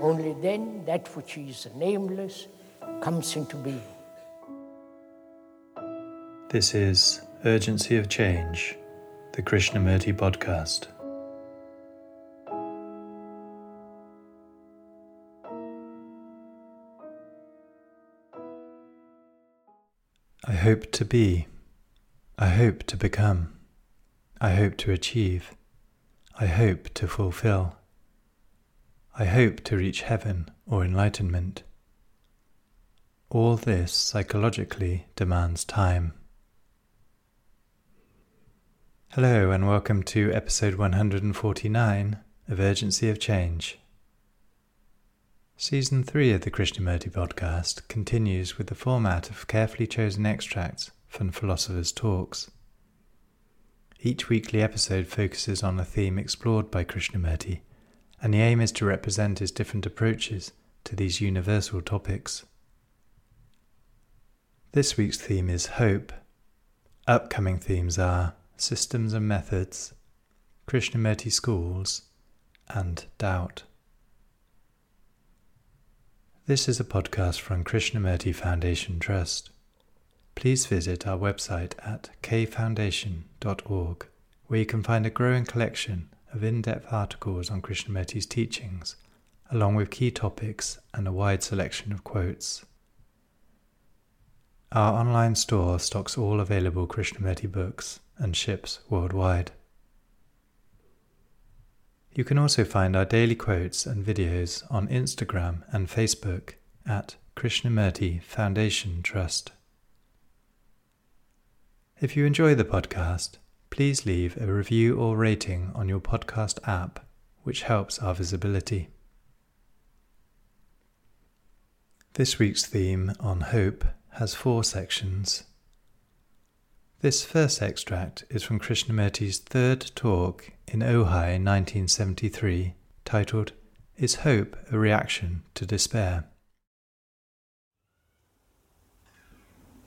Only then that which is nameless comes into being. This is Urgency of Change, the Krishnamurti podcast. I hope to be. I hope to become. I hope to achieve. I hope to fulfill. I hope to reach heaven or enlightenment. All this psychologically demands time. Hello, and welcome to episode 149 of Urgency of Change. Season 3 of the Krishnamurti podcast continues with the format of carefully chosen extracts from philosophers' talks. Each weekly episode focuses on a theme explored by Krishnamurti, and the aim is to represent his different approaches to these universal topics. This week's theme is hope. Upcoming themes are systems and methods, Krishnamurti schools, and doubt. This is a podcast from Krishnamurti Foundation Trust please visit our website at kfoundation.org, where you can find a growing collection of in depth articles on Krishnamurti's teachings, along with key topics and a wide selection of quotes. Our online store stocks all available Krishnamurti books and ships worldwide. You can also find our daily quotes and videos on Instagram and Facebook at Krishnamurti Foundation Trust. If you enjoy the podcast, please leave a review or rating on your podcast app, which helps our visibility. This week's theme on hope has four sections. This first extract is from Krishnamurti's third talk in Ojai 1973, titled Is Hope a Reaction to Despair?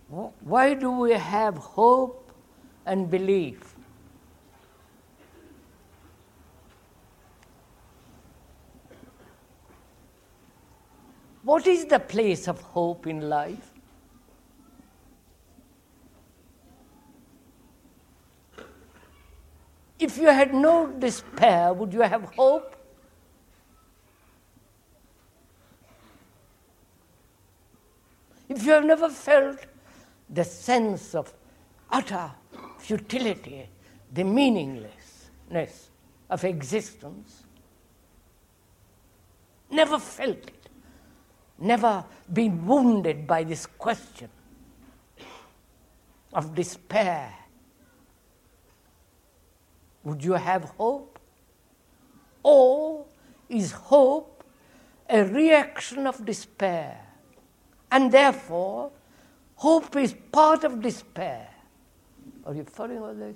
Why do we have hope and belief? What is the place of hope in life? If you had no despair, would you have hope? If you have never felt the sense of utter futility, the meaninglessness of existence. Never felt it, never been wounded by this question of despair. Would you have hope? Or is hope a reaction of despair? And therefore, Hope is part of despair. Are you following all this?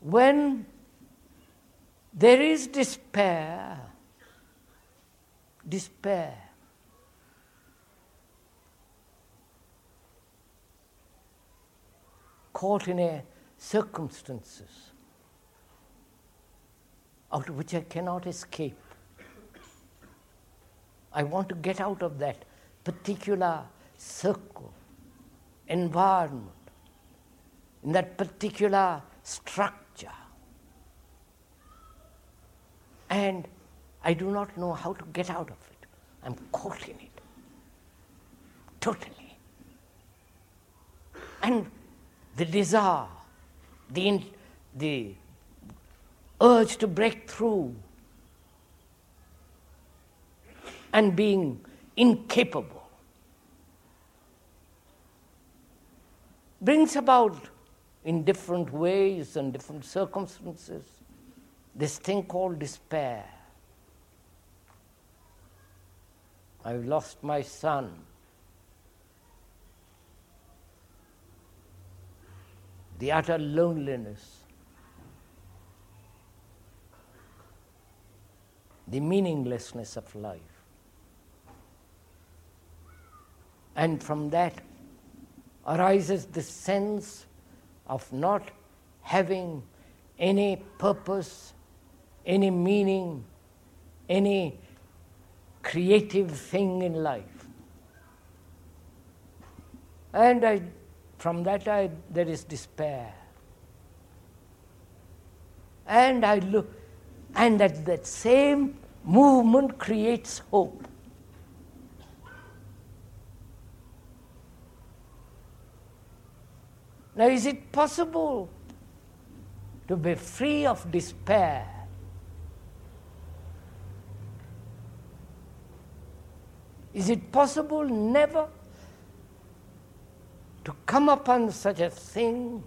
When there is despair, despair, caught in a circumstances out of which I cannot escape. I want to get out of that particular circle, environment, in that particular structure. And I do not know how to get out of it. I'm caught in it. Totally. And the desire, the, the urge to break through and being incapable brings about in different ways and different circumstances this thing called despair. I've lost my son. The utter loneliness, the meaninglessness of life. And from that arises the sense of not having any purpose, any meaning, any creative thing in life. And I, from that, I, there is despair. And I look, and that, that same movement creates hope. Now, is it possible to be free of despair? Is it possible never to come upon such a thing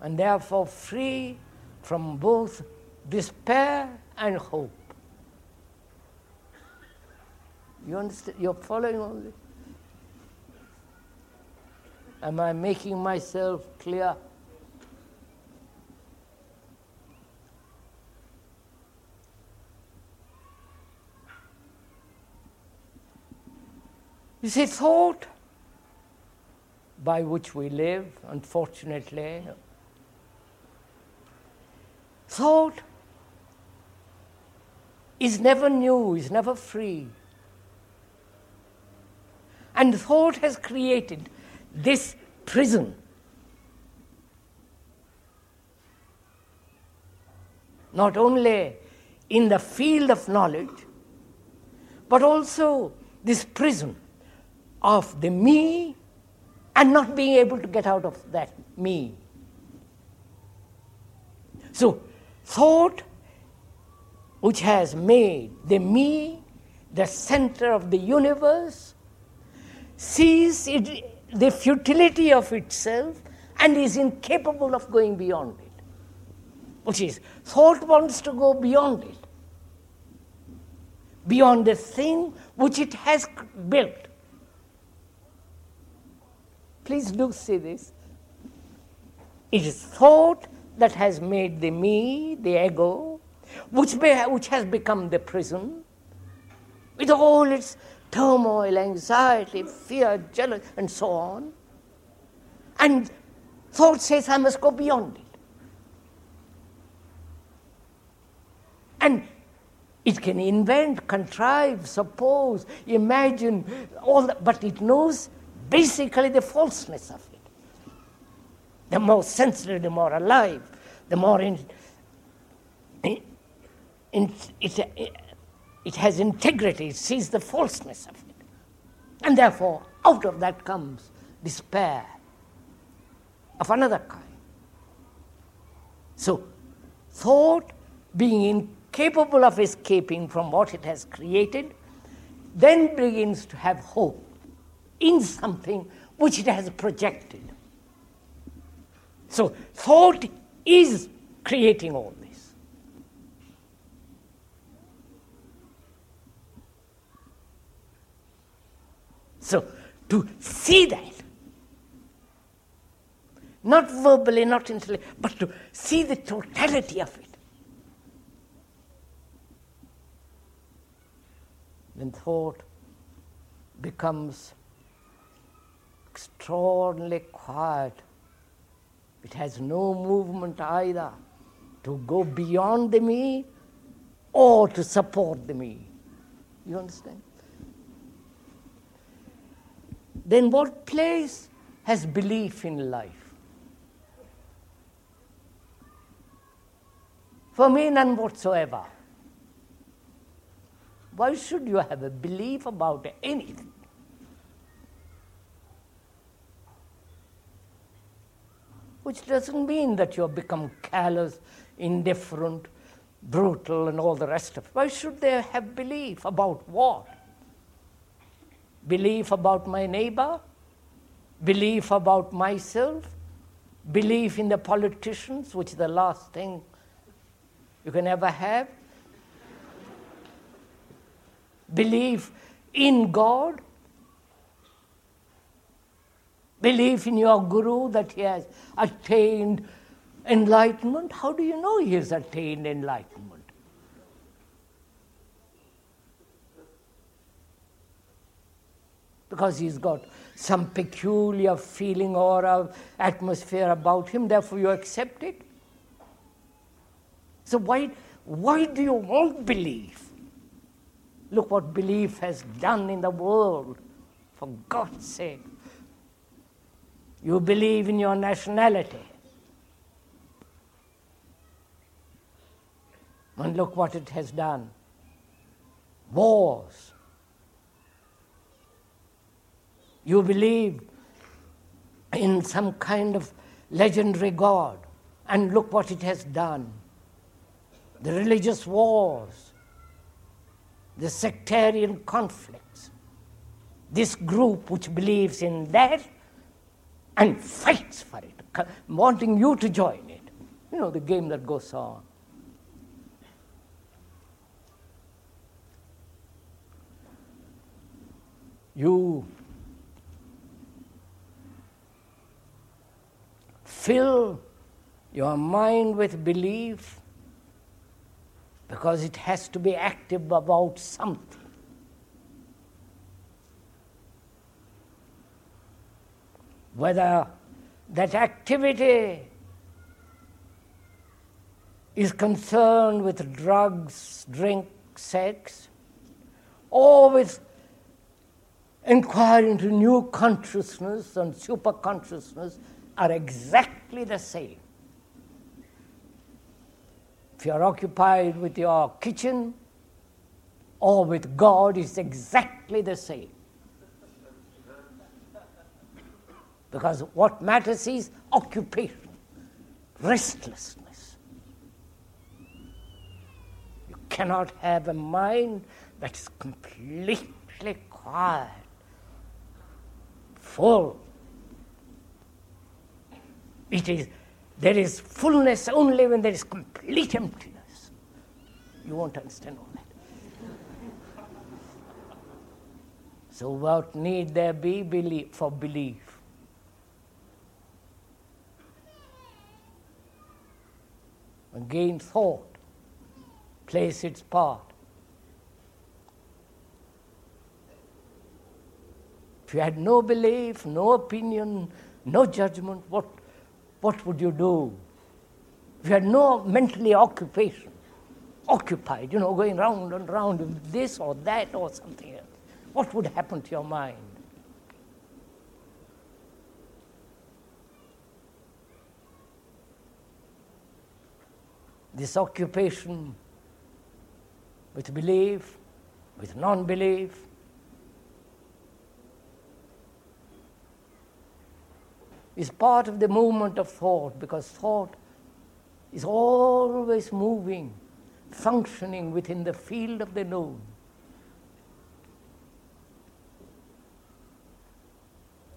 and therefore free from both despair and hope? You understand? You're following all this? Am I making myself clear? You see, thought by which we live, unfortunately, thought is never new, is never free. And thought has created this prison. Not only in the field of knowledge, but also this prison of the me and not being able to get out of that me. So, thought which has made the me the center of the universe sees it the futility of itself and is incapable of going beyond it. Which is, thought wants to go beyond it, beyond the thing which it has built. Please do see this. It is thought that has made the me, the ego, which, may, which has become the prison, with all its turmoil, anxiety, fear, jealousy, and so on. And thought says, I must go beyond it. And it can invent, contrive, suppose, imagine, all that, but it knows basically the falseness of it. The more sensitive, the more alive, the more in, in, it, it has integrity, it sees the falseness of it. And therefore, out of that comes despair of another kind. So, thought being incapable of escaping from what it has created, then begins to have hope in something which it has projected. So, thought is creating all this. So, to see that, not verbally, not intellectually, but to see the totality of it, then thought becomes extraordinarily quiet. It has no movement either to go beyond the me or to support the me. You understand? then what place has belief in life? For me, none whatsoever. Why should you have a belief about anything? Which doesn't mean that you have become callous, indifferent, brutal, and all the rest of it. Why should they have belief about what? belief about my neighbor, belief about myself, belief in the politicians, which is the last thing you can ever have. Belief in God, belief in your Guru that he has attained enlightenment. How do you know he has attained enlightenment? Because he's got some peculiar feeling or atmosphere about him, therefore you accept it. So why, why do you all believe? Look what belief has done in the world, for God's sake. You believe in your nationality. And look what it has done wars. You believe in some kind of legendary God, and look what it has done. The religious wars, the sectarian conflicts. This group which believes in that and fights for it, wanting you to join it. You know, the game that goes on. You fill your mind with belief because it has to be active about something. Whether that activity is concerned with drugs, drink, sex, or with inquiry into new consciousness and super consciousness are exactly the same. If you are occupied with your kitchen or with God, it's exactly the same. Because what matters is occupation, restlessness. You cannot have a mind that is completely quiet, full. It is there is fullness only when there is complete emptiness. You won't understand all that. So, what need there be for belief? Again, thought plays its part. If you had no belief, no opinion, no judgment, what what would you do? If you had no mentally occupation, occupied, you know, going round and round with this or that or something else, what would happen to your mind? This occupation with belief, with non belief, is part of the movement of thought because thought is always moving, functioning within the field of the known.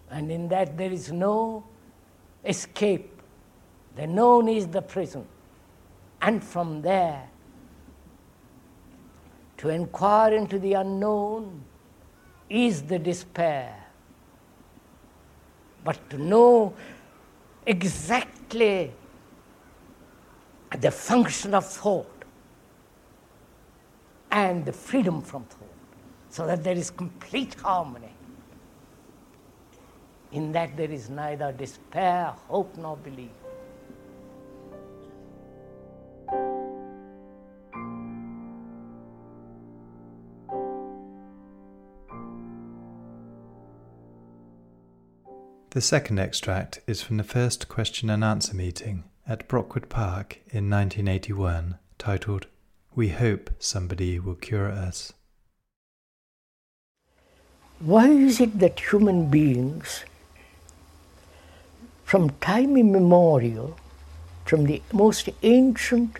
And in that there is no escape. The known is the prison. And from there, to inquire into the unknown is the despair but to know exactly the function of thought and the freedom from thought, so that there is complete harmony. In that there is neither despair, hope, nor belief. The second extract is from the first question and answer meeting at Brockwood Park in 1981, titled, We Hope Somebody Will Cure Us. Why is it that human beings, from time immemorial, from the most ancient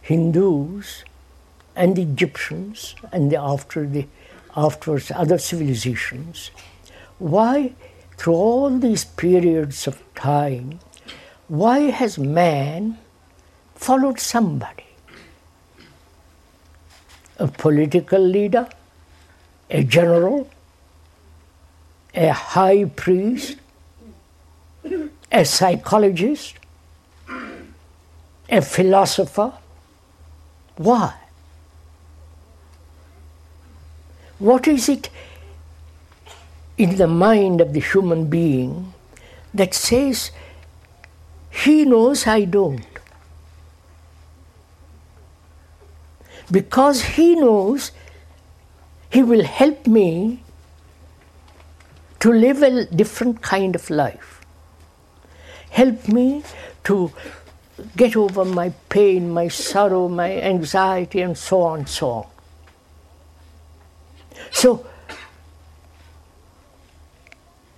Hindus and Egyptians and the after the afterwards other civilizations, why through all these periods of time, why has man followed somebody? a political leader, a general, a high priest, a psychologist, a philosopher. Why? What is it in the mind of the human being that says, he knows I don't? Because he knows he will help me to live a different kind of life. Help me to get over my pain, my sorrow, my anxiety, and so on and so on. So,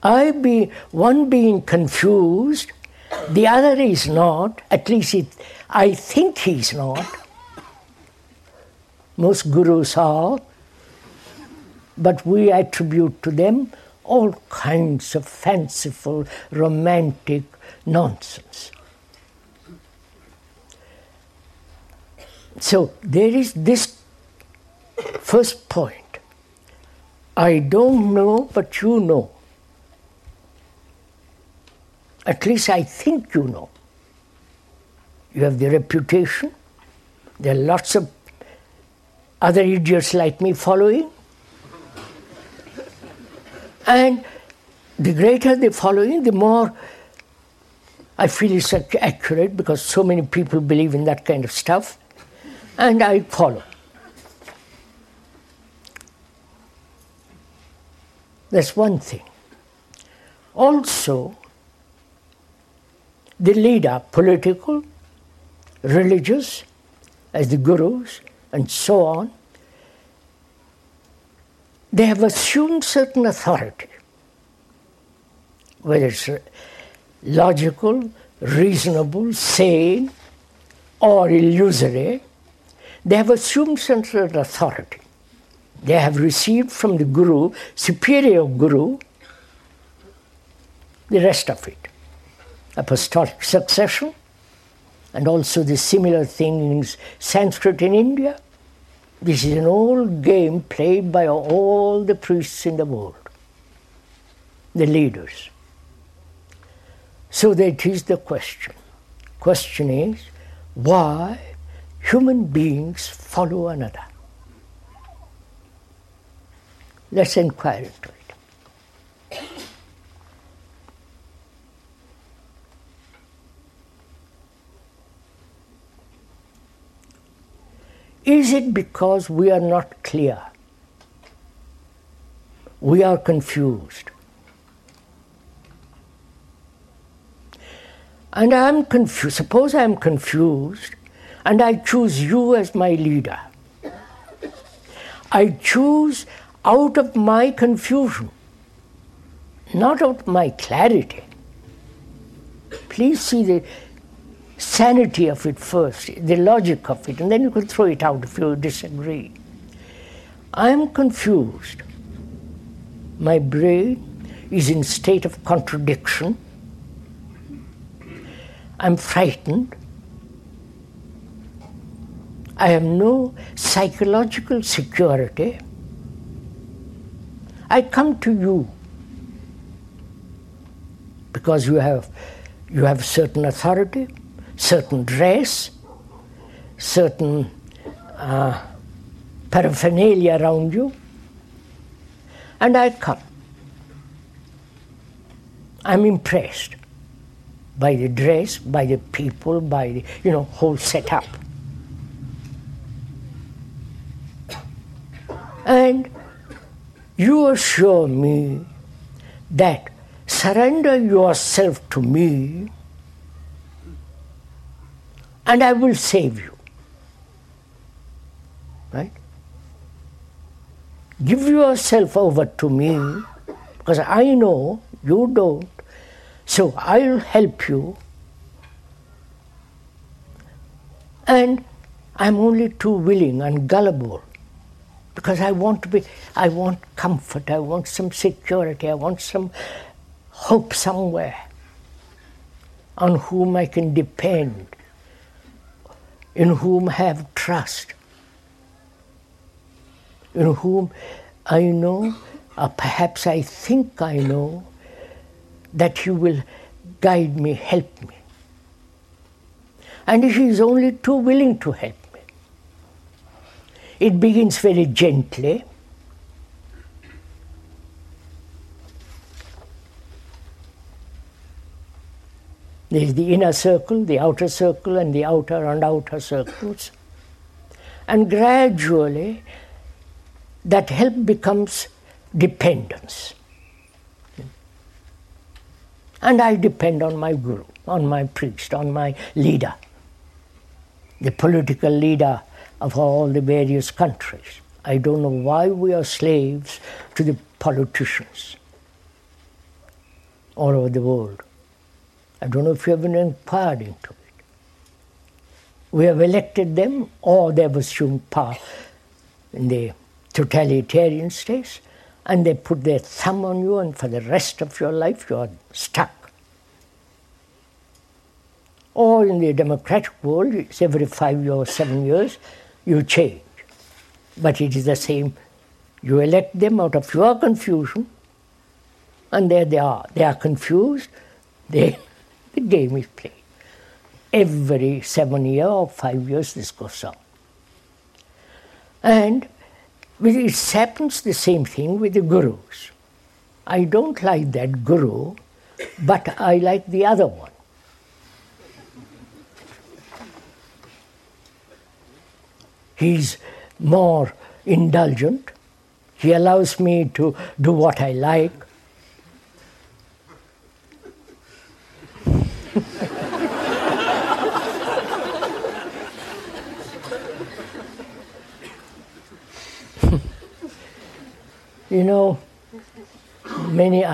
I be one being confused, the other is not. At least it, I think he's not. Most gurus are, but we attribute to them all kinds of fanciful, romantic nonsense. So there is this first point. I don't know, but you know. At least I think you know. You have the reputation. There are lots of other idiots like me following. And the greater the following, the more I feel it's accurate because so many people believe in that kind of stuff, and I follow. That's one thing. Also, the leader, political, religious, as the gurus, and so on, they have assumed certain authority, whether it's uh, logical, reasonable, sane, or illusory, they have assumed certain authority. They have received from the Guru, superior Guru, the rest of it. Apostolic succession, and also the similar thing in Sanskrit in India. This is an old game played by all the priests in the world, the leaders. So that is the question. Question is why human beings follow another. Let's inquire into it. Is it because we are not clear? We are confused. And I am confused. Suppose I am confused and I choose you as my leader. I choose out of my confusion, not out of my clarity. Please see the sanity of it first, the logic of it, and then you can throw it out if you disagree. I am confused. My brain is in state of contradiction. I'm frightened. I have no psychological security. I come to you because you have you have certain authority, certain dress, certain uh, paraphernalia around you, and I come. I'm impressed by the dress, by the people, by the you know whole setup. And you assure me that surrender yourself to me and I will save you. Right? Give yourself over to me because I know you don't so I'll help you. And I'm only too willing and gullible because I want to be, I want comfort, I want some security, I want some hope somewhere on whom I can depend, in whom I have trust. in whom I know, or perhaps I think I know, that He will guide me, help me. And He is only too willing to help me. It begins very gently. There is the inner circle, the outer circle, and the outer and outer circles. And gradually, that help becomes dependence. And I depend on my guru, on my priest, on my leader, the political leader of all the various countries. I don't know why we are slaves to the politicians all over the world. I don't know if you have been inquired into it. We have elected them, or they have assumed power in the totalitarian states, and they put their thumb on you, and for the rest of your life you are stuck. Or in the democratic world, it's every five years, seven years, you change. But it is the same. You elect them out of your confusion, and there they are. They are confused. They the game is played. Every seven years or five years, this goes on. And it happens the same thing with the gurus. I don't like that guru, but I like the other one. He's more indulgent. He allows me to do what I like. you know, many,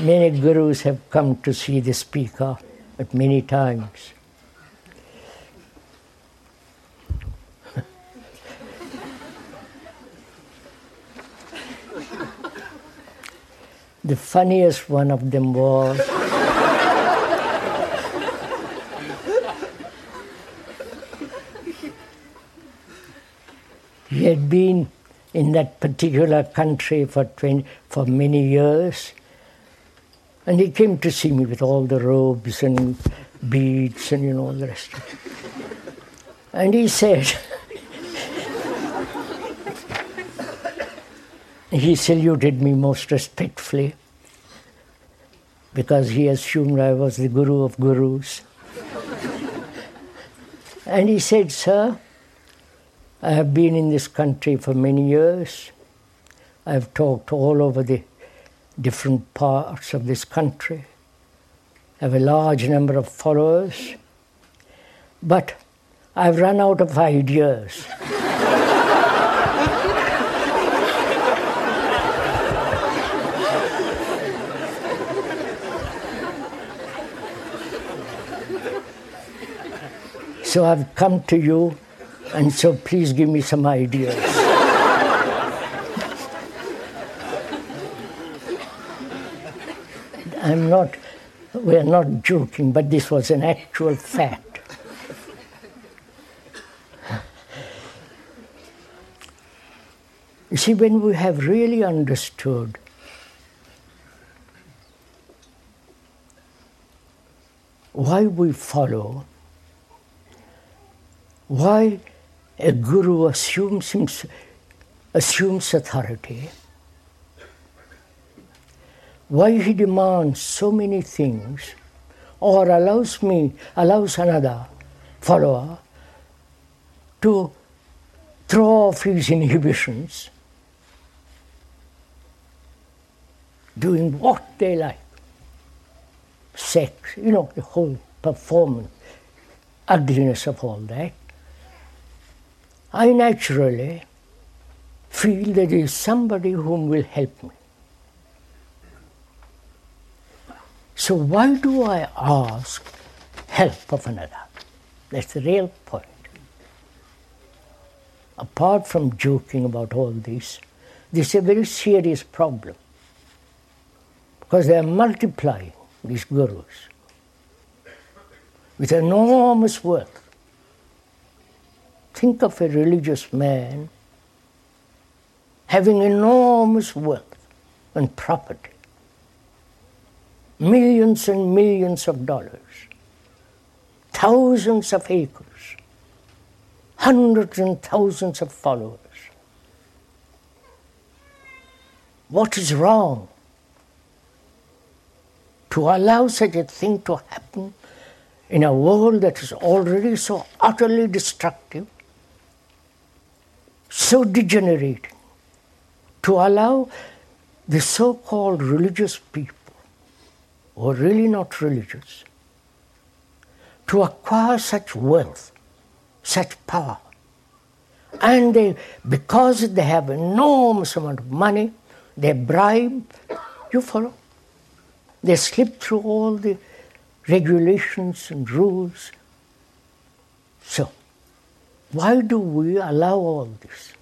many gurus have come to see the speaker at many times. the funniest one of them was he had been in that particular country for, 20, for many years. And he came to see me with all the robes and beads and you know the rest. And he said, he saluted me most respectfully because he assumed I was the guru of gurus. and he said, Sir, I have been in this country for many years. I have talked all over the different parts of this country. I have a large number of followers. But I've run out of ideas. so I've come to you and so please give me some ideas. I'm not, we're not joking, but this was an actual fact. You see, when we have really understood why we follow, why a guru assumes, assumes authority, why he demands so many things or allows me, allows another follower to throw off his inhibitions, doing what they like. Sex, you know, the whole performance, ugliness of all that. I naturally feel that there is somebody whom will help me. So why do I ask help of another? That's the real point. Apart from joking about all this, this is a very serious problem. Because they are multiplying these gurus with enormous wealth. Think of a religious man having enormous wealth and property, millions and millions of dollars, thousands of acres, hundreds and thousands of followers. What is wrong to allow such a thing to happen in a world that is already so utterly destructive, so degenerating, to allow the so called religious people, are really not religious, to acquire such wealth, such power. And they, because they have enormous amount of money, they bribe, you follow? They slip through all the regulations and rules. So, why do we allow all this?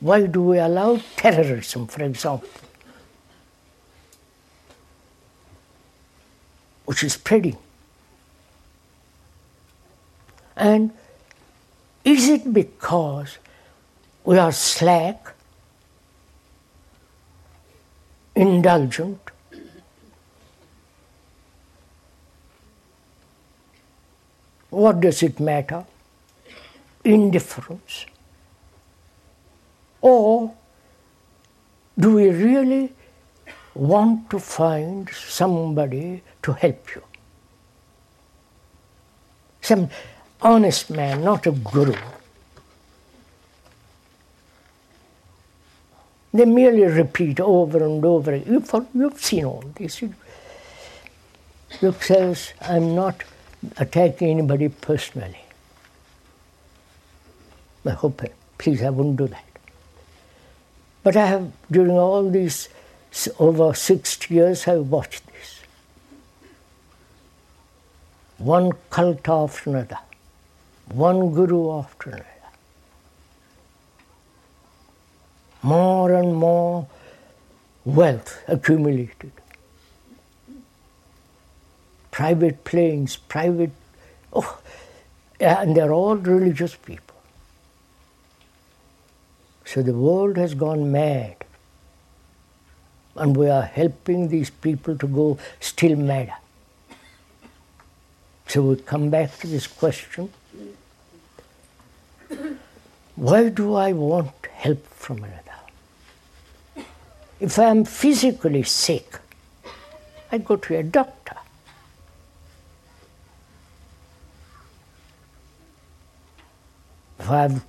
Why do we allow terrorism, for example, which is spreading? And is it because we are slack, indulgent, What does it matter? Indifference. Or do we really want to find somebody to help you? Some honest man, not a guru. They merely repeat over and over. You've, you've seen all this. Luke says, I'm not attacking anybody personally. I hope, please, I wouldn't do that. But I have, during all these over 60 years, I've watched this. One cult after another, one guru after another. More and more wealth accumulated private planes, private, oh, and they're all religious people. So the world has gone mad. And we are helping these people to go still madder. So we come back to this question why do I want help from another? If I am physically sick, I go to a doctor. If I have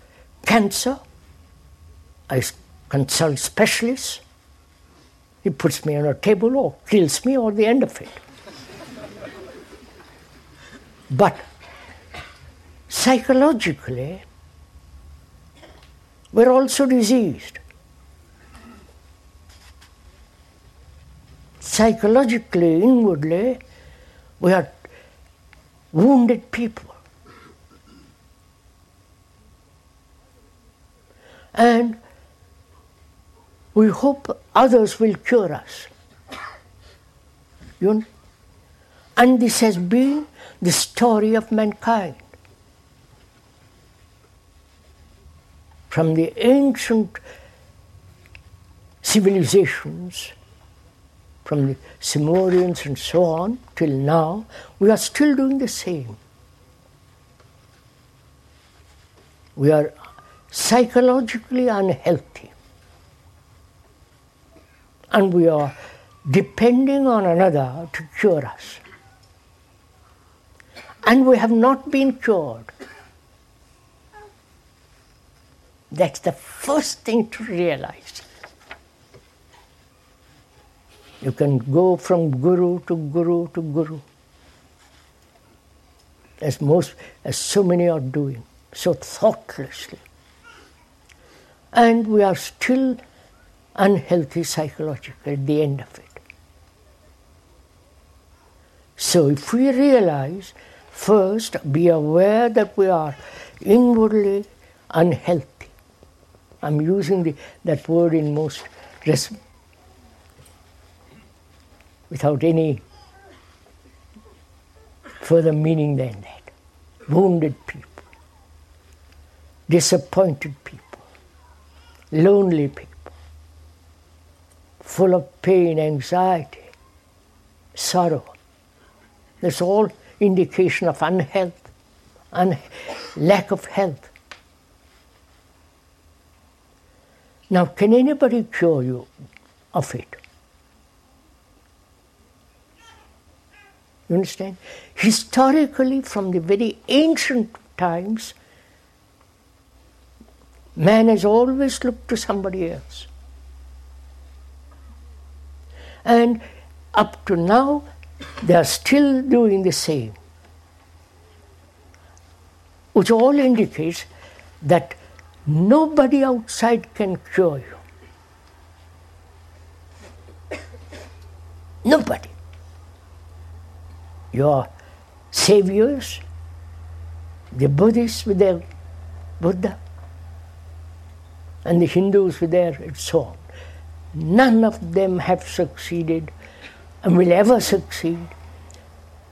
cancer, I consult specialists. He puts me on a table or kills me or the end of it. but psychologically, we're also diseased. Psychologically, inwardly, we are wounded people. and we hope others will cure us. You know? And this has been the story of mankind. From the ancient civilizations, from the Sumerians and so on, till now, we are still doing the same. We are psychologically unhealthy. And we are depending on another to cure us. And we have not been cured. That's the first thing to realize. You can go from guru to guru to guru, as most, as so many are doing, so thoughtlessly and we are still unhealthy psychologically at the end of it. So if we realize, first be aware that we are inwardly unhealthy. I'm using the, that word in most res- without any further meaning than that. Wounded people, disappointed people lonely people, full of pain, anxiety, sorrow. That's all indication of unhealth, un- lack of health. Now, can anybody cure you of it? You understand? Historically, from the very ancient times, man has always looked to somebody else. And up to now, they are still doing the same, which all indicates that nobody outside can cure you. Nobody. Your saviors, the Buddhists with their Buddha, and the Hindus with their and so. None of them have succeeded and will ever succeed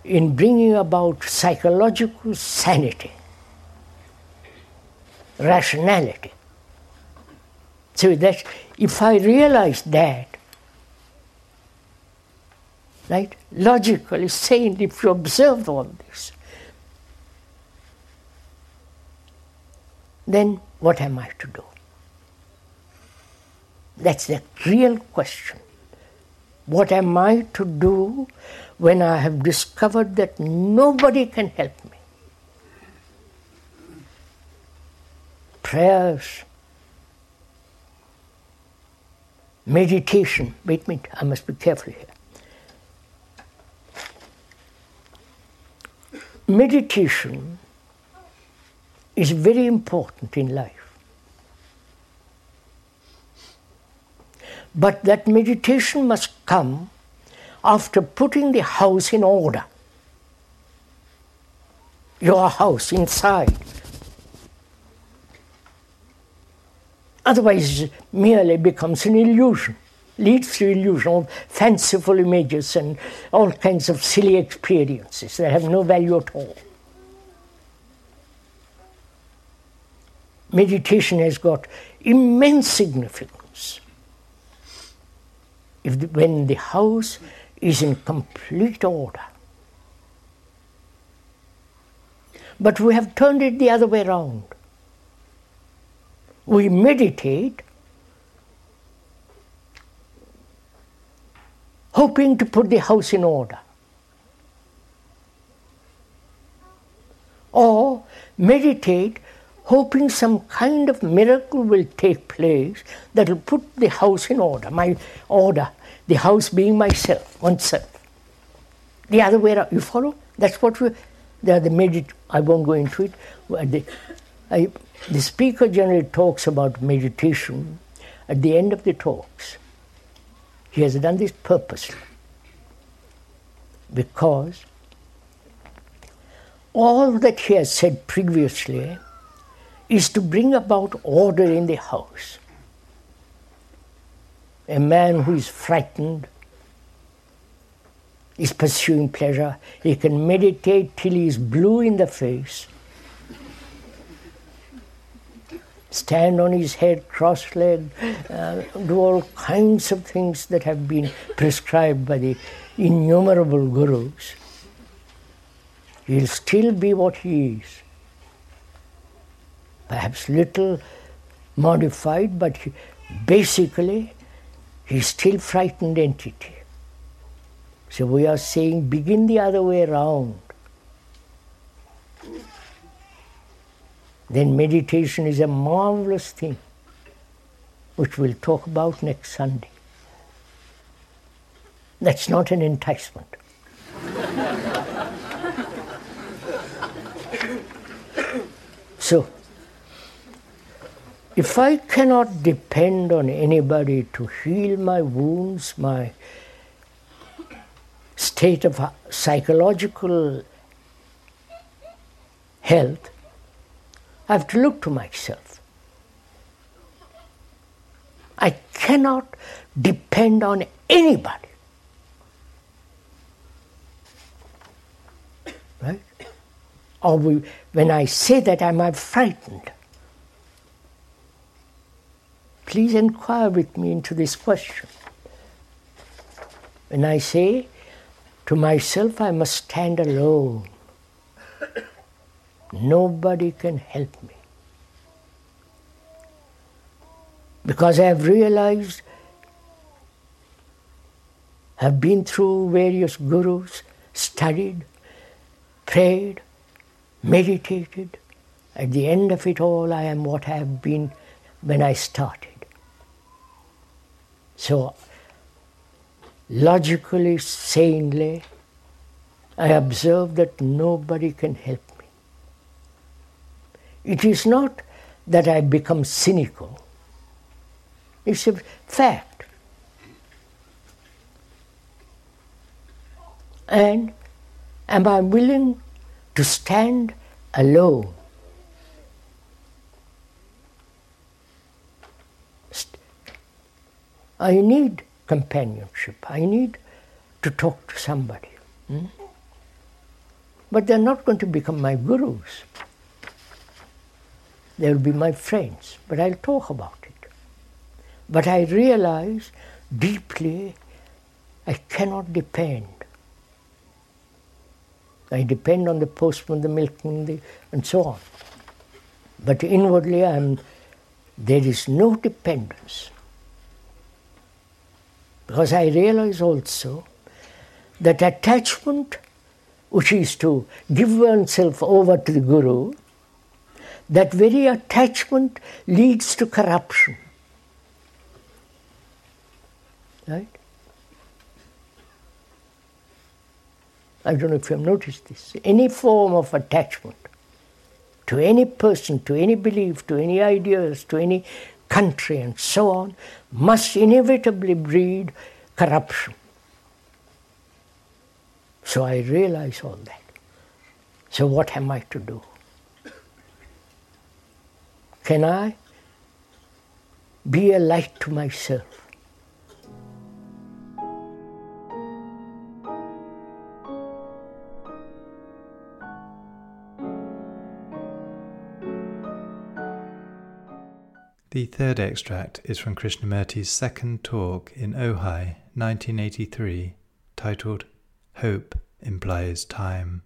in bringing about psychological sanity, rationality. So that if I realize that, right, logically, sane, if you observe all this, then what am I to do? That's the real question. What am I to do when I have discovered that nobody can help me? Prayers, meditation. Wait a minute, I must be careful here. Meditation is very important in life. But that meditation must come after putting the house in order. Your house inside. Otherwise, it merely becomes an illusion, leads to illusion of fanciful images and all kinds of silly experiences that have no value at all. Meditation has got immense significance if the, when the house is in complete order. But we have turned it the other way around. We meditate hoping to put the house in order. Or meditate hoping some kind of miracle will take place that will put the house in order, my order, the house being myself, oneself. The other way around, you follow? That's what we, the, the medit, I won't go into it. The, I, the speaker generally talks about meditation at the end of the talks. He has done this purposely because all that he has said previously is to bring about order in the house. A man who is frightened is pursuing pleasure. He can meditate till he is blue in the face, stand on his head cross legged, uh, do all kinds of things that have been prescribed by the innumerable gurus. He'll still be what he is perhaps little modified, but basically he's still frightened entity. So we are saying begin the other way around. Then meditation is a marvelous thing, which we'll talk about next Sunday. That's not an enticement. so, if I cannot depend on anybody to heal my wounds, my state of psychological health, I have to look to myself. I cannot depend on anybody. Right? Or we, when I say that, am I frightened? Please inquire with me into this question. When I say to myself, I must stand alone, nobody can help me. Because I have realized, I've been through various gurus, studied, prayed, meditated. At the end of it all, I am what I have been when I started. So, logically, sanely, I observe that nobody can help me. It is not that I become cynical, it's a fact. And am I willing to stand alone? I need companionship. I need to talk to somebody. Hmm? But they're not going to become my gurus. They'll be my friends, but I'll talk about it. But I realize deeply I cannot depend. I depend on the postman, the milkman, the, and so on. But inwardly, I'm, there is no dependence. Because I realize also that attachment, which is to give oneself over to the Guru, that very attachment leads to corruption. Right? I don't know if you have noticed this. Any form of attachment to any person, to any belief, to any ideas, to any country, and so on, must inevitably breed corruption. So I realize all that. So, what am I to do? Can I be a light to myself? The third extract is from Krishnamurti's second talk in Ojai, 1983, titled Hope Implies Time.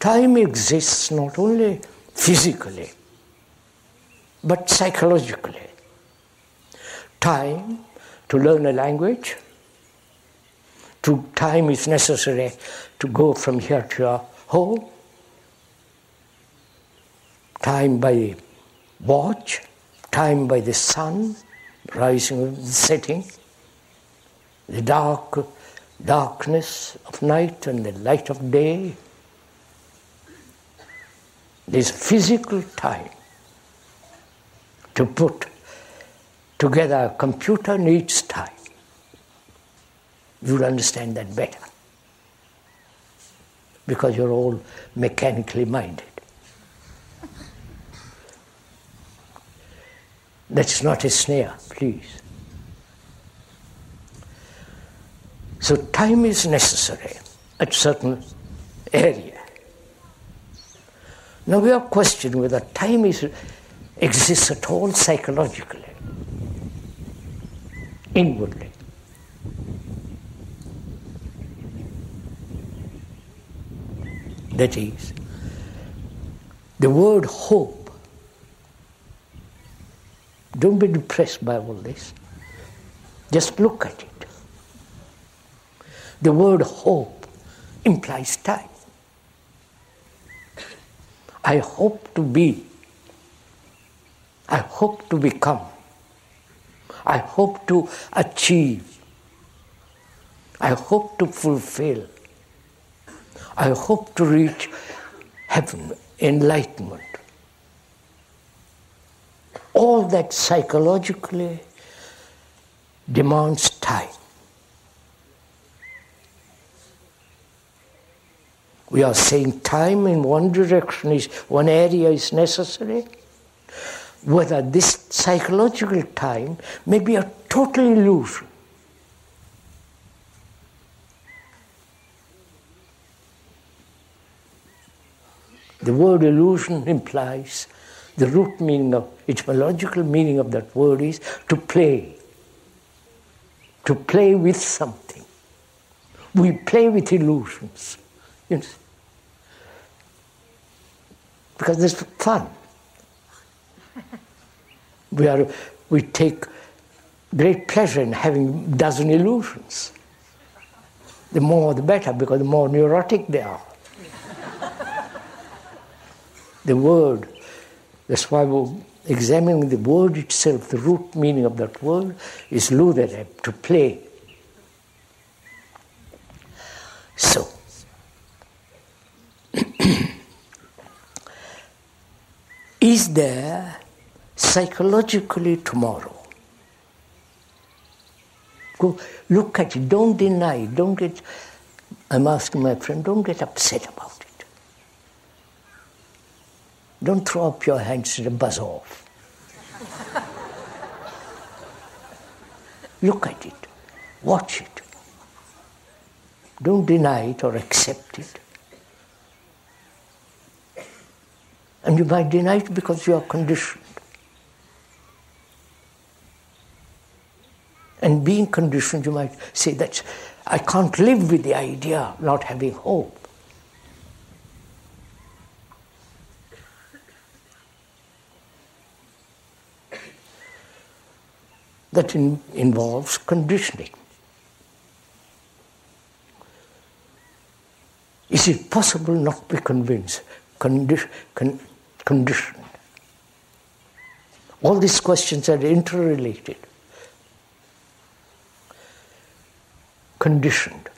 Time exists not only physically, but psychologically. Time to learn a language, to time is necessary to go from here to your home, time by watch, time by the sun, rising and setting, the dark darkness of night and the light of day. This physical time to put together a computer needs time. You'll understand that better because you're all mechanically minded. That's not a snare, please. So time is necessary at certain area. Now we are questioning whether time is, exists at all psychologically, inwardly. That is, the word hope don't be depressed by all this. Just look at it. The word hope implies time. I hope to be. I hope to become. I hope to achieve. I hope to fulfill. I hope to reach heaven, enlightenment all that psychologically demands time. We are saying time in one direction is one area is necessary. Whether this psychological time may be a total illusion. The word illusion implies The root meaning of, etymological meaning of that word is to play. To play with something. We play with illusions. You know? Because it's fun. we, are, we take great pleasure in having dozen illusions. The more the better, because the more neurotic they are. the word, that's why we're examining the word itself, the root meaning of that word is ludere, to play. So, is there psychologically tomorrow? Go look at it, don't deny it, don't get, I'm asking my friend, don't get upset about it. Don't throw up your hands and buzz off. look at it, watch it. Don't deny it or accept it. And you might deny it because you are conditioned. And being conditioned, you might say that I can't live with the idea of not having hope. That in, involves conditioning. Is it possible not to be convinced? Condi- con- conditioned. All these questions are interrelated. Conditioned.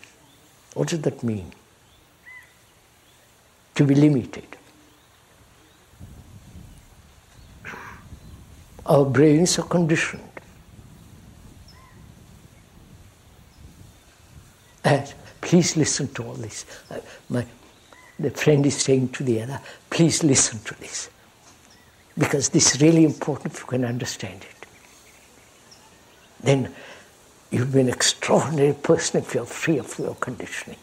What does that mean? To be limited. Our brains are conditioned. And please listen to all this. Uh, my, the friend is saying to the other, please listen to this. Because this is really important if you can understand it. Then you'll be an extraordinary person if you're free of your conditioning.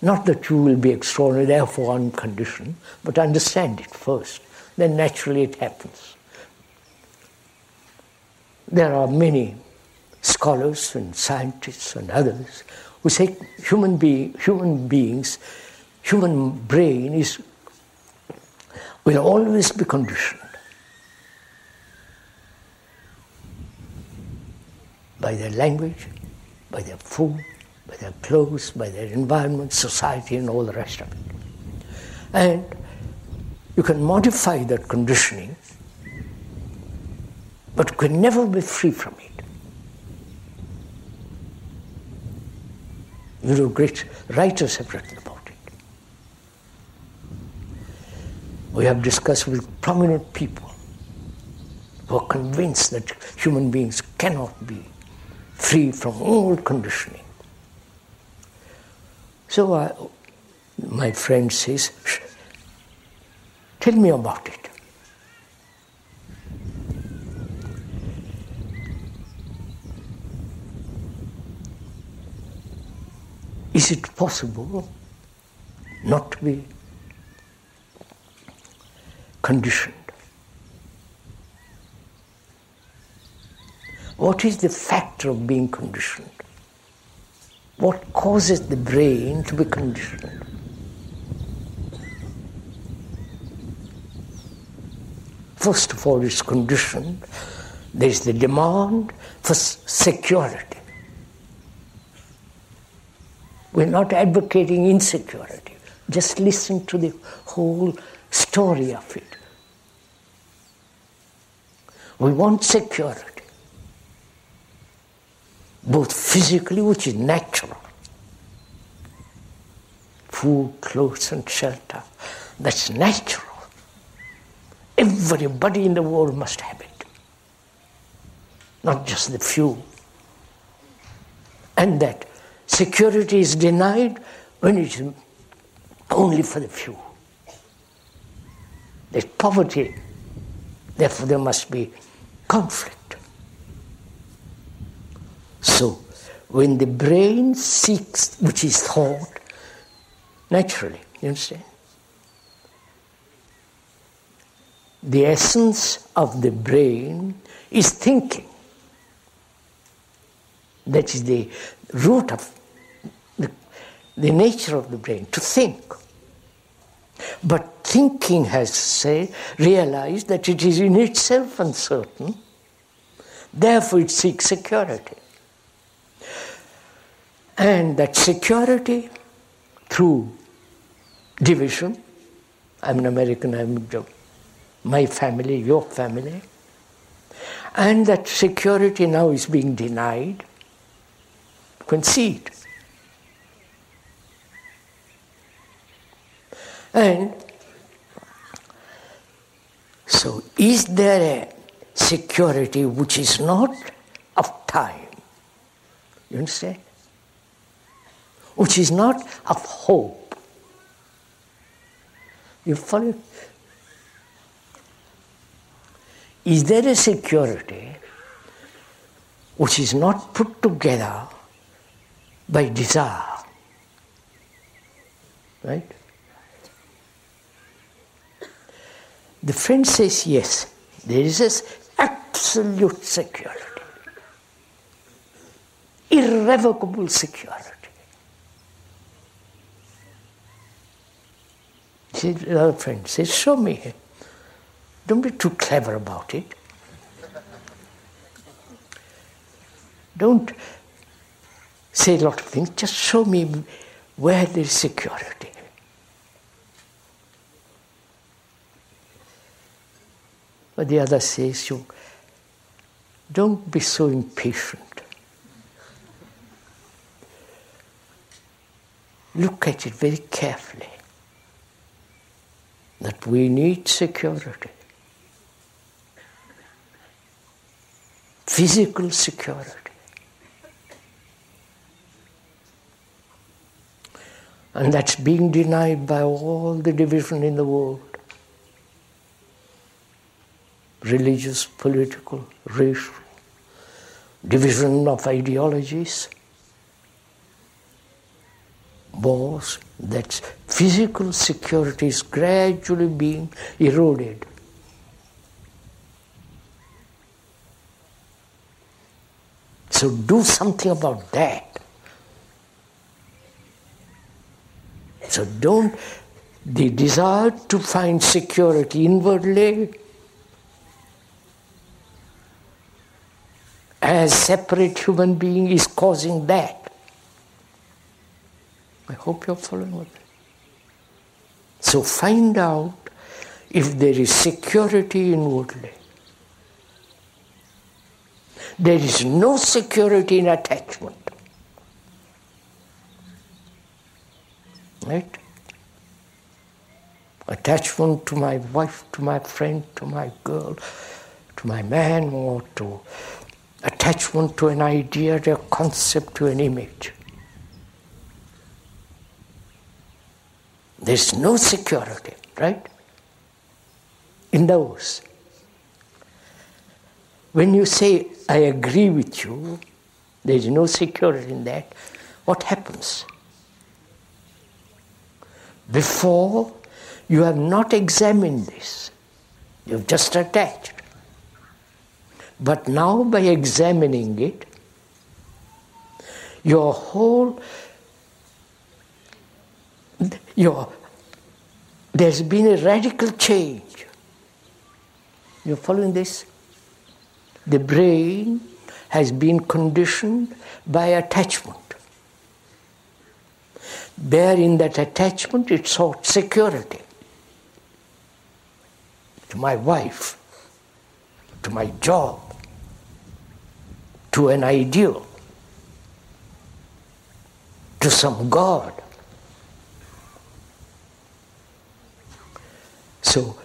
Not that you will be extraordinary, therefore unconditioned, but understand it first. Then naturally it happens. There are many scholars and scientists and others who say human, be, human beings, human brain is, will always be conditioned by their language, by their food, by their clothes, by their environment, society, and all the rest of it. And you can modify that conditioning, but you can never be free from it. You know, great writers have written about it. We have discussed with prominent people who are convinced that human beings cannot be free from all conditioning. So I, my friend says, Tell me about it. Is it possible not to be conditioned? What is the factor of being conditioned? What causes the brain to be conditioned? First of all, it's conditioned. There is the demand for security. We're not advocating insecurity. Just listen to the whole story of it. We want security, both physically, which is natural food, clothes, and shelter. That's natural. Everybody in the world must have it, not just the few. And that Security is denied when it is only for the few. There's poverty, therefore there must be conflict. So, when the brain seeks, which is thought, naturally, you understand? the essence of the brain is thinking. That is the root of the, the nature of the brain, to think. But thinking has say, realized that it is in itself uncertain, therefore it seeks security. And that security through division, I'm an American, I'm my family, your family, and that security now is being denied, concede. And so, is there a security which is not of time? You understand? Which is not of hope. You follow? Is there a security which is not put together by desire? Right? The friend says yes, there is this absolute security, irrevocable security. The other friend says, Show me. Don't be too clever about it. Don't say a lot of things, just show me where there is security. But the other says, you don't be so impatient. Look at it very carefully. That we need security. Physical security. And that's being denied by all the division in the world religious, political, racial, division of ideologies, wars, that physical security is gradually being eroded. So do something about that. So don't, the desire to find security inwardly as separate human being is causing that. I hope you're following with me. So find out if there is security inwardly. There is no security in attachment. Right? Attachment to my wife, to my friend, to my girl, to my man, or to attachment to an idea, to a concept, to an image. There's no security, right? In those. When you say, I agree with you, there's no security in that, what happens? Before, you have not examined this, you've just attached. But now, by examining it, your whole your there's been a radical change. You're following this? The brain has been conditioned by attachment. There, in that attachment, it sought security to my wife, to my job, to an ideal, to some God. So,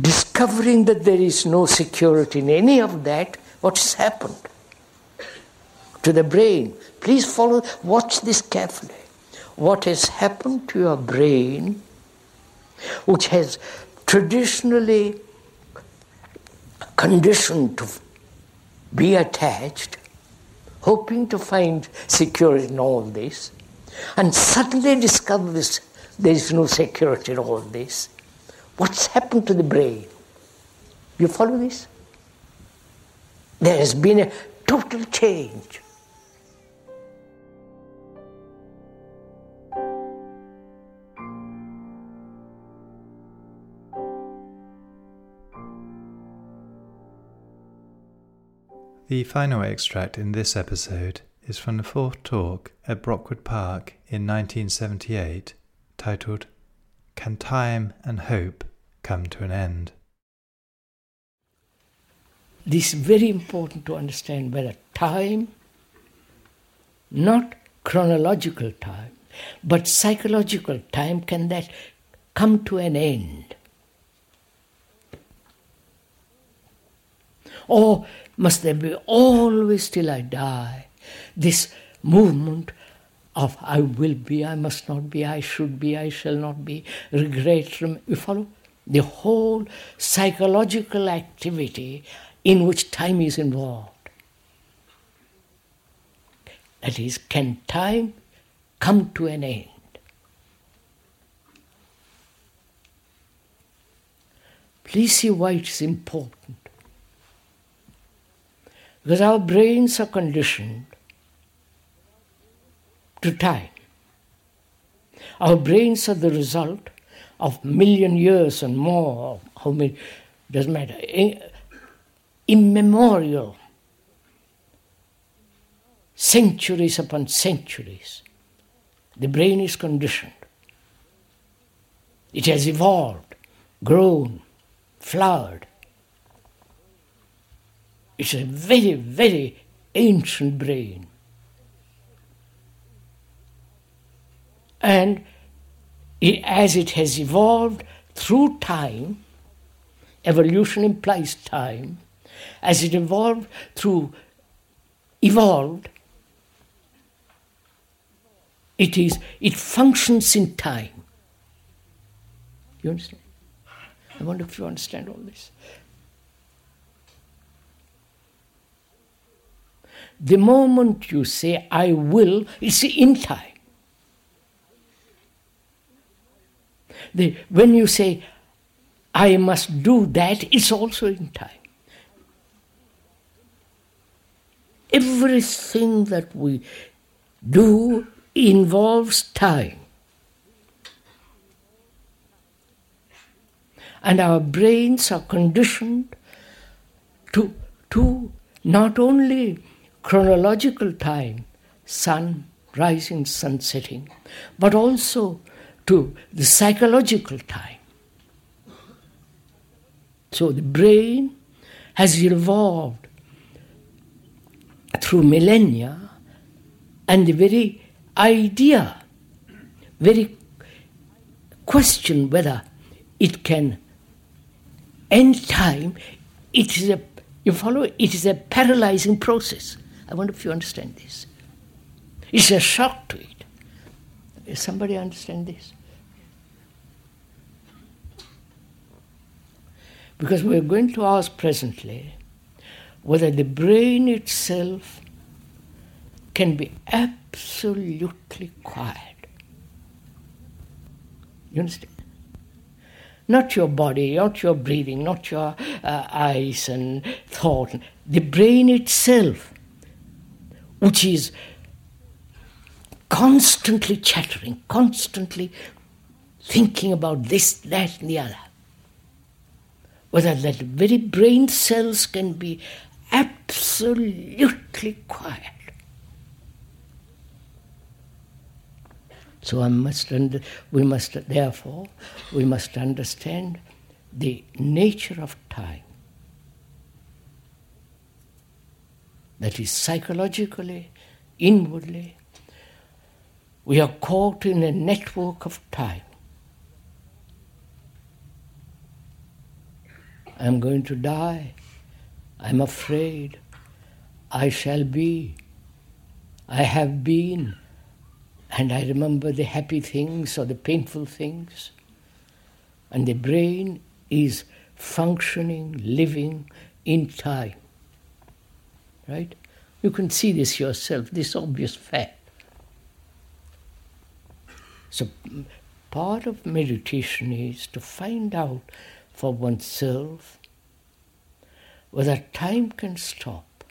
discovering that there is no security in any of that, what's happened to the brain? Please follow, watch this carefully. What has happened to your brain, which has traditionally conditioned to be attached, hoping to find security in all this, and suddenly discovers there is no security in all this. What's happened to the brain? You follow this? There has been a total change. The final extract in this episode is from the fourth talk at Brockwood Park in 1978, titled Can Time and Hope Come to an End? This is very important to understand whether time, not chronological time, but psychological time, can that come to an end? Or must there be always till I die this movement of I will be, I must not be, I should be, I shall not be, regret, you follow? The whole psychological activity in which time is involved. That is, can time come to an end? Please see why it is important. Because our brains are conditioned to time. Our brains are the result of million years and more, how many, doesn't matter, immemorial, centuries upon centuries. The brain is conditioned. It has evolved, grown, flowered, it's a very, very ancient brain. And it, as it has evolved through time, evolution implies time, as it evolved through evolved, it is it functions in time. You understand? I wonder if you understand all this. The moment you say, I will, it's in time. The, when you say, I must do that, it's also in time. Everything that we do involves time. And our brains are conditioned to, to not only chronological time, sun rising, sun setting, but also to the psychological time. So the brain has evolved through millennia, and the very idea, very question whether it can end time, it is a you follow it is a paralyzing process. I wonder if you understand this. It's a shock to it. Does somebody understand this? Because we're going to ask presently whether the brain itself can be absolutely quiet. You understand? Not your body, not your breathing, not your uh, eyes and thought. The brain itself which is constantly chattering, constantly thinking about this, that, and the other. Whether that very brain cells can be absolutely quiet. So I must under, we must therefore we must understand the nature of time. That is psychologically, inwardly, we are caught in a network of time. I'm going to die. I'm afraid. I shall be. I have been. And I remember the happy things or the painful things. And the brain is functioning, living in time. Right? You can see this yourself, this obvious fact. So, part of meditation is to find out for oneself whether time can stop.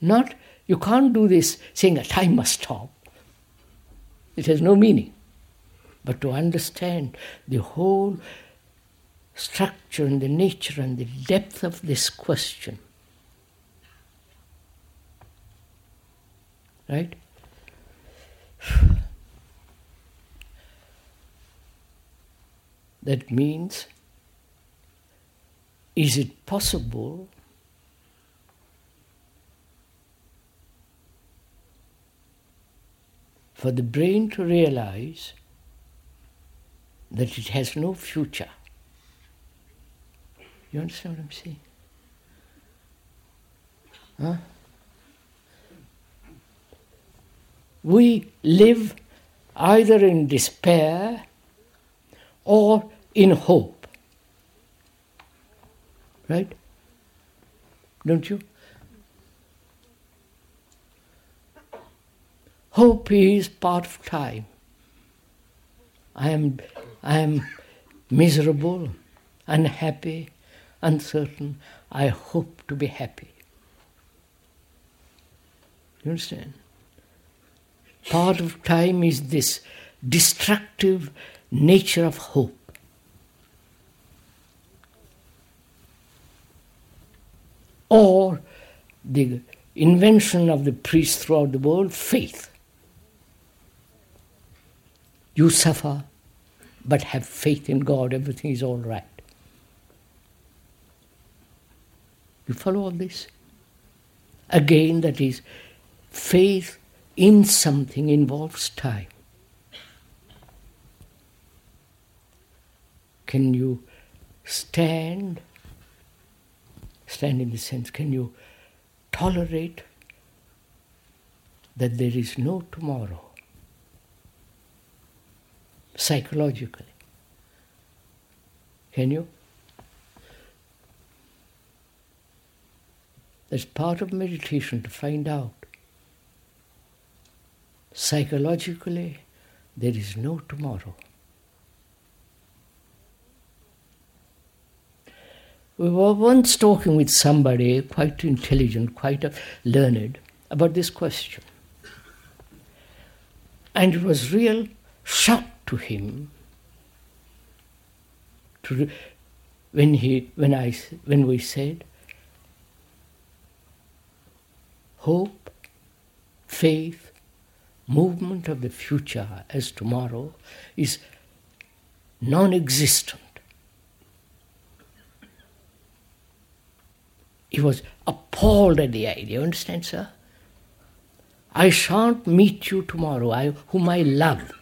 Not, you can't do this saying that time must stop. It has no meaning. But to understand the whole structure and the nature and the depth of this question. Right? That means, is it possible for the brain to realize that it has no future? You understand what I'm saying? Huh? We live either in despair or in hope. Right? Don't you? Hope is part of time. I am, I am miserable, unhappy, uncertain. I hope to be happy. You understand? Part of time is this destructive nature of hope. Or the invention of the priests throughout the world, faith. You suffer, but have faith in God, everything is all right. You follow all this? Again, that is, faith in something involves time. Can you stand? Stand in the sense, can you tolerate that there is no tomorrow? Psychologically. Can you? That's part of meditation to find out. Psychologically, there is no tomorrow. We were once talking with somebody quite intelligent, quite learned, about this question. And it was real shock to him to, when, he, when, I, when we said, hope, faith, movement of the future as tomorrow is non existent. He was appalled at the idea, you understand, sir? I shan't meet you tomorrow, I, whom I love.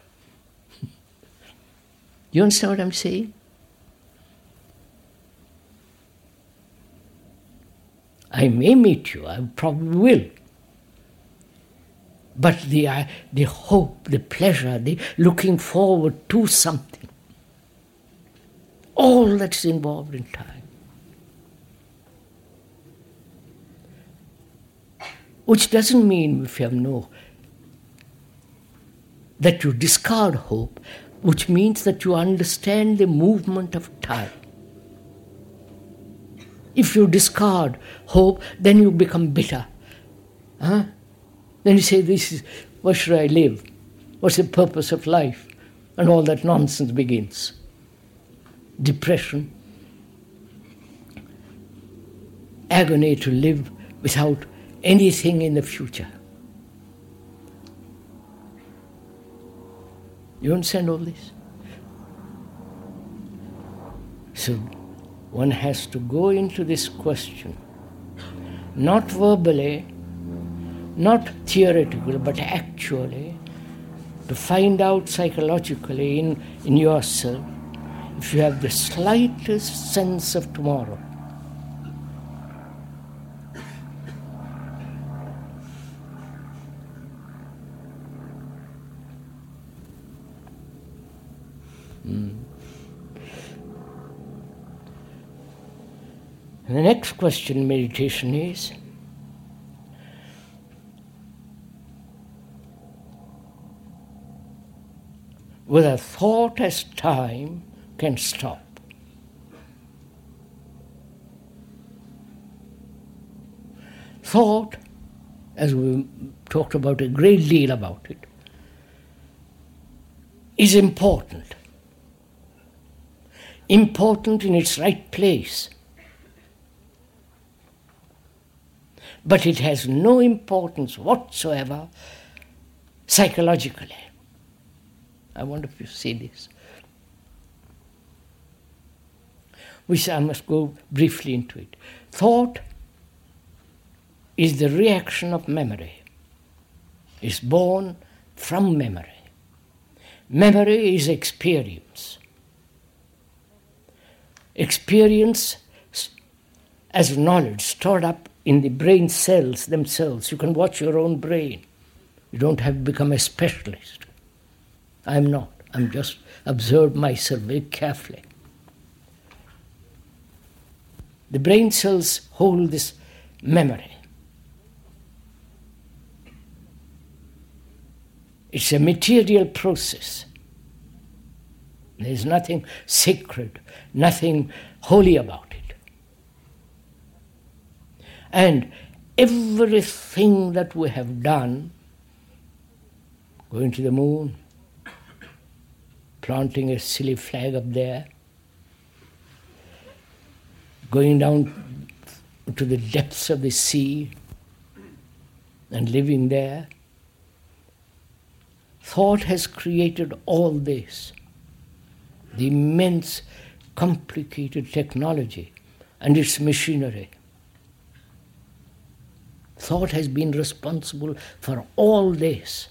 you understand what I'm saying? I may meet you, I probably will. But the, uh, the hope, the pleasure, the looking forward to something, all that's involved in time. Which doesn't mean if you have no, that you discard hope, which means that you understand the movement of time. If you discard hope, then you become bitter. Huh? Then you say, This is why should I live? What's the purpose of life? And all that nonsense begins. Depression, agony to live without anything in the future. You understand all this? So one has to go into this question, not verbally, not theoretically, but actually, to find out psychologically in, in yourself if you have the slightest sense of tomorrow. And the next question in meditation is whether thought as time can stop. thought, as we talked about a great deal about it, is important. Important in its right place. But it has no importance whatsoever psychologically. I wonder if you see this. Which I must go briefly into it. Thought is the reaction of memory, is born from memory. Memory is experience. Experience as knowledge stored up in the brain cells themselves. You can watch your own brain. You don't have to become a specialist. I'm not. I'm just observe myself very carefully. The brain cells hold this memory. It's a material process. There's nothing sacred, nothing holy about it. And everything that we have done, going to the moon, planting a silly flag up there, going down to the depths of the sea and living there, Thought has created all this the immense, complicated technology and its machinery. Thought has been responsible for all this.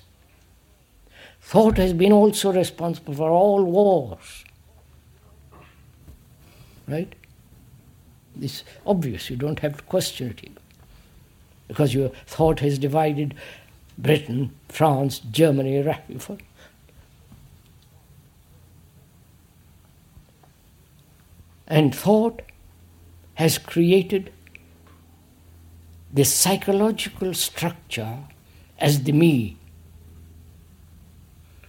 Thought has been also responsible for all wars. Right? It's obvious, you don't have to question it. Because your thought has divided Britain, France, Germany, Russia. And thought has created the psychological structure as the me.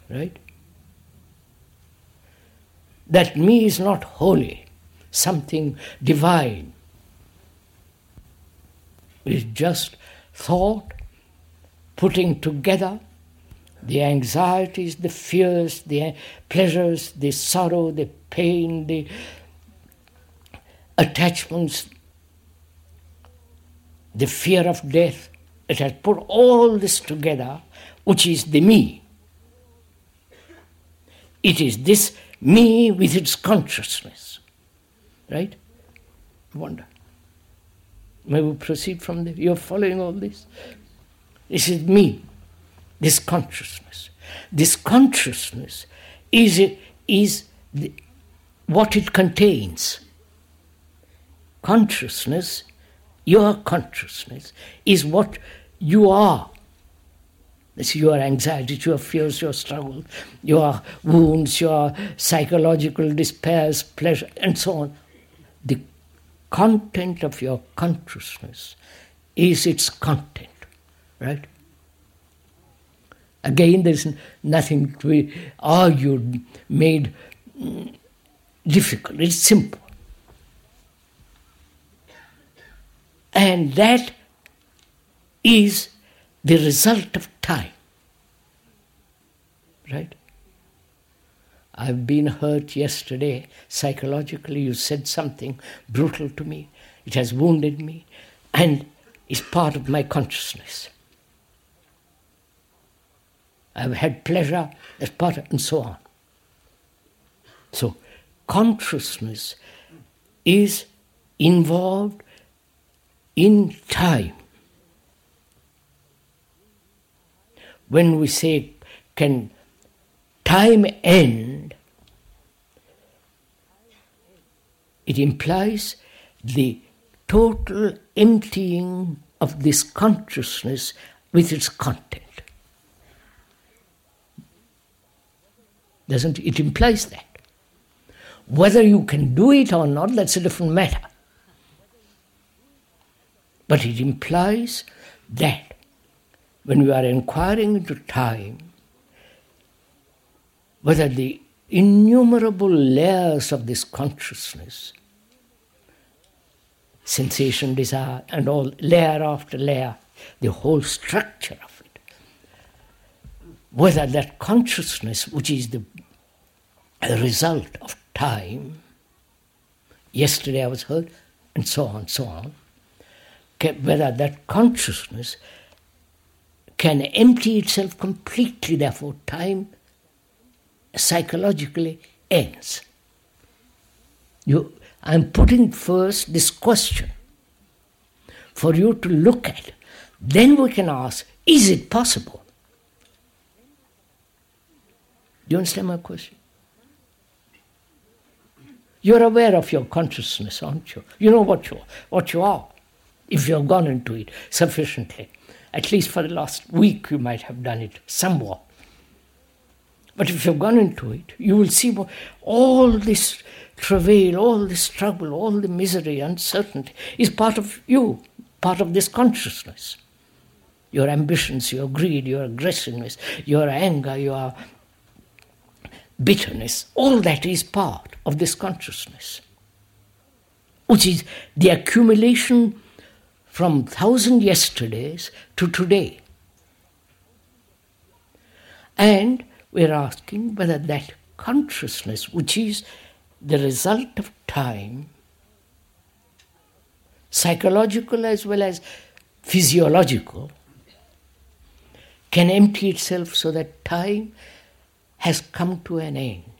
Right? That me is not holy, something divine. It is just thought putting together the anxieties, the fears, the pleasures, the sorrow, the pain, the attachments, the fear of death. It has put all this together, which is the me. It is this me with its consciousness. Right? Wonder. May we proceed from there? You're following all this? This is me, this consciousness. This consciousness is, is the, what it contains. Consciousness, your consciousness, is what you are. This your anxieties, your fears, your struggles, your wounds, your psychological despairs, pleasure, and so on. The content of your consciousness is its content. Right? Again, there's nothing to be argued, made mm, difficult. It's simple. And that is the result of time. Right? I've been hurt yesterday psychologically. You said something brutal to me. It has wounded me and is part of my consciousness. I've had pleasure as part of, and so on. So, consciousness is involved in time. When we say, can time end, it implies the total emptying of this consciousness with its content. Doesn't it implies that? Whether you can do it or not, that's a different matter. But it implies that when we are inquiring into time, whether the innumerable layers of this consciousness sensation, desire, and all layer after layer, the whole structure of it. Whether that consciousness, which is the result of time, yesterday I was heard, and so on, so on, whether that consciousness can empty itself completely, therefore, time psychologically ends. You, I'm putting first this question for you to look at. Then we can ask is it possible? Do you understand my question? You're aware of your consciousness, aren't you? You know what you, what you are, if you've gone into it sufficiently. At least for the last week, you might have done it somewhat. But if you've gone into it, you will see all this travail, all this struggle, all the misery, uncertainty is part of you, part of this consciousness. Your ambitions, your greed, your aggressiveness, your anger, your bitterness, all that is part of this consciousness, which is the accumulation from thousand yesterdays to today. And we're asking whether that consciousness, which is the result of time, psychological as well as physiological, can empty itself so that time has come to an end.